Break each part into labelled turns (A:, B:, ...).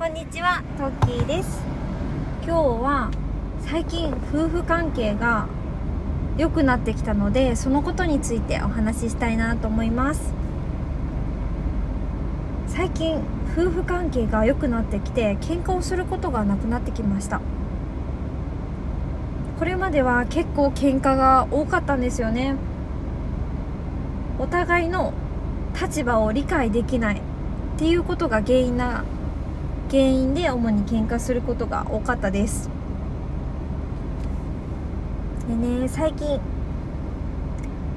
A: こんにちは、トッキーです。今日は最近夫婦関係が良くなってきたので、そのことについてお話ししたいなと思います。最近夫婦関係が良くなってきて、喧嘩をすることがなくなってきました。これまでは結構喧嘩が多かったんですよね。お互いの立場を理解できないっていうことが原因な原因で主に喧嘩することが多かったです。でね最近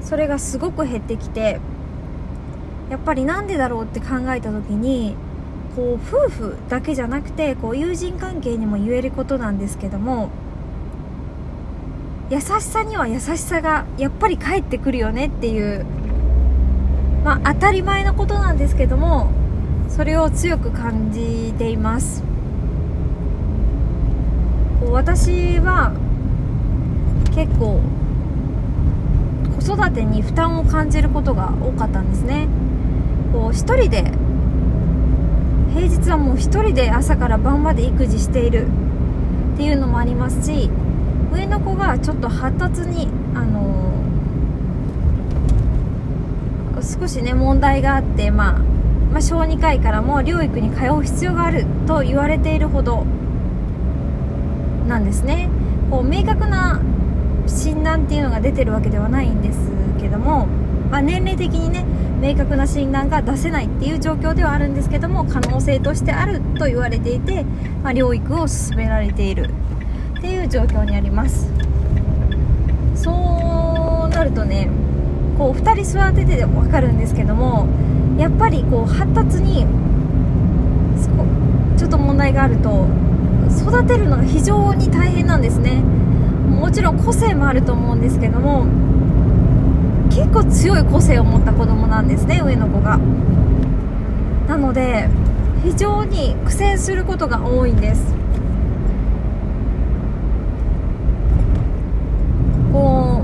A: それがすごく減ってきてやっぱりなんでだろうって考えた時にこう夫婦だけじゃなくてこう友人関係にも言えることなんですけども優しさには優しさがやっぱり返ってくるよねっていうまあ当たり前のことなんですけどもそれを強く感じています。こう私は結構子育てに負担を感じることが多かったんですね。こう一人で平日はもう一人で朝から晩まで育児しているっていうのもありますし上の子がちょっと発達にあの少しね問題があってまあまあ、小児科医からも療育に通う必要があると言われているほどなんですね。こう明確な診断っていうのが出てるわけではないんですけども、まあ、年齢的にね明確な診断が出せないっていう状況ではあるんですけども可能性としてあると言われていて、まあ、療育を進められているっていう状況にあります。そうなるとねこう2人育てて分かるんですけどもやっぱりこう発達にちょっと問題があると育てるのが非常に大変なんですね。もちろん個性もあると思うんですけども結構強い個性を持った子供なんですね上の子が。なので非常に苦戦することが多いんですこ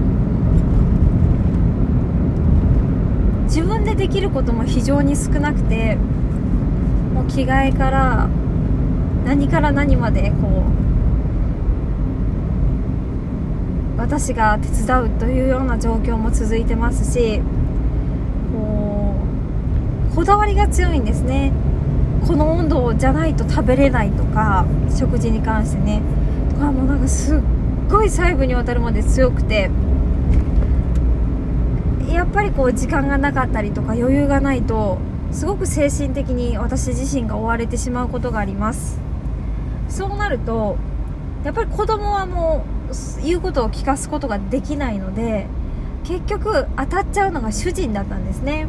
A: う自分できることも非常に少なくてもう着替えから何から何までこう私が手伝うというような状況も続いてますしこうこだわりが強いんですね。この温度じゃないと食べれないとか食事に関してね。とかもうなんかすっごい細部にわたるまで強くてっぱりこう時間がなかったりとか余裕がないとすごく精神的に私自身が追われてしまうことがあります。そうなるとやっぱり子供はもう言うことを聞かすことができないので結局当たっちゃうのが主人だったんですね。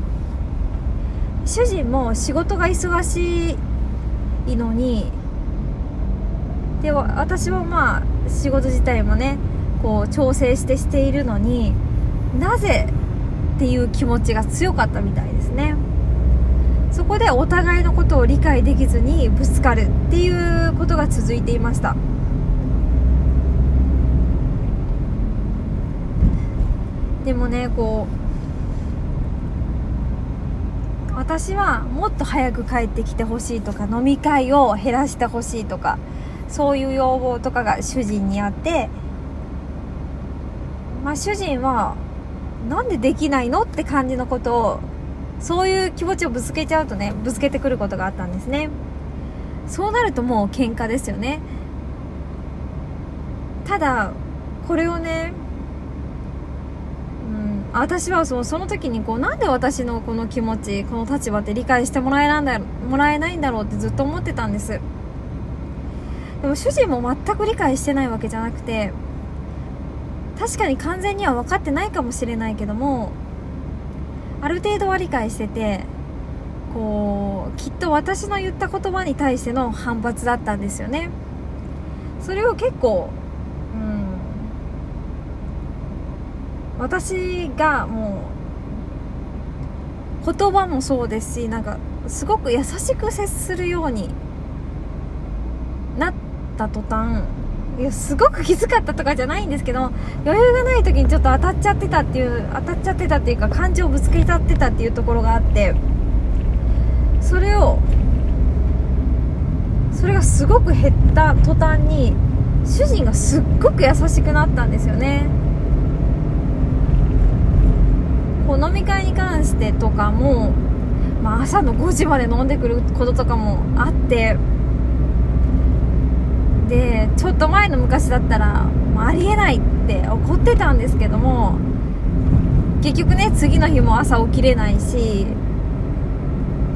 A: 主人も仕事が忙しいのにで私はまあ仕事自体もねこう調整してしているのになぜっていう気持ちが強かったみたいですね。そこでお互いのことを理解できずにぶつかるっていうことが続いていました。でもねこう私はもっと早く帰ってきてほしいとか飲み会を減らしてほしいとかそういう要望とかが主人にあってまあ主人はなんでできないのって感じのことをそういう気持ちをぶつけちゃうとねぶつけてくることがあったんですね。そうなるともう喧嘩ですよね。ただこれをねうん私はそのその時にこうなんで私のこの気持ちこの立場って理解してもらえなんだもらえないんだろうってずっと思ってたんです。でも主人も全く理解してないわけじゃなくて確かに完全には分かってないかもしれないけどもある程度は理解しててこうきっと私の言った言葉に対しての反発だったんですよね。それを結構うん私がもう言葉もそうですしなんかすごく優しく接するようになった途端いやすごくきつかったとかじゃないんですけど余裕がない時にちょっと当たっちゃってたっていう当たっちゃってたっていうか感情をぶつけちゃってたっていうところがあってそれをそれがすごく減った途端に主人がすっごく優しくなったんですよね。こう飲み会に関してとかも、まあ、朝の5時まで飲んでくることとかもあってでちょっと前の昔だったら、あ、りえないって怒ってたんですけども結局ね次の日も朝起きれないし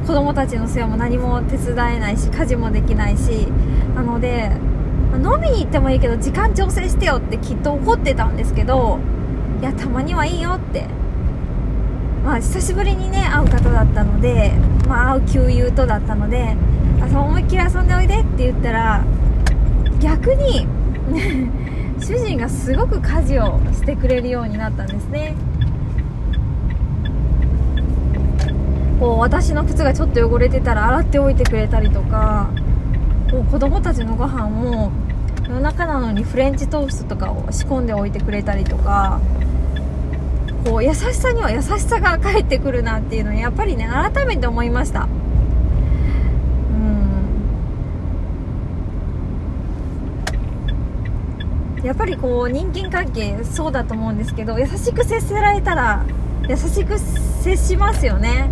A: 子供たちの世話も何も手伝えないし家事もできないしなので飲みに行ってもいいけど時間調整してよってきっと怒ってたんですけどいやたまにはいいよって。まあ久しぶりにね会う方だったのでまあ会う旧友とだったのであそう思いっきり遊んでおいでって言ったら逆に 主人がすごく家事をしてくれるようになったんですね。こう私の靴がちょっと汚れてたら洗っておいてくれたりとかこう子供たちのご飯も夜中なのにフレンチトーストとかを仕込んでおいてくれたりとかこう優しさには優しさが返ってくるなっていうのにやっぱりね改めて思いましたやっぱりこう人間関係そうだと思うんですけど優しく接せられたら優しく接しますよね。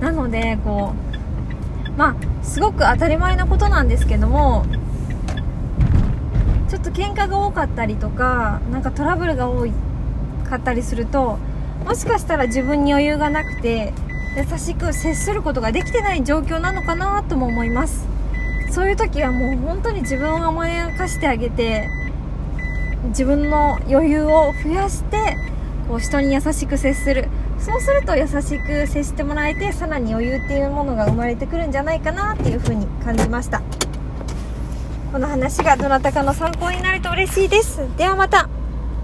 A: なのでこうまあすごく当たり前なことなんですけどもちょっと喧嘩が多かったりとかなんかトラブルが多かったりするともしかしたら自分に余裕がなくて優しく接することができてない状況なのかなとも思います。そういう時はもう本当に自分を甘やかしてあげて自分の余裕を増やしてこう人に優しく接する。そうすると優しく接してもらえてさらに余裕っていうものが生まれてくるんじゃないかなっていうふうに感じました。この話がどなたかの参考になると嬉しいです。ではまた。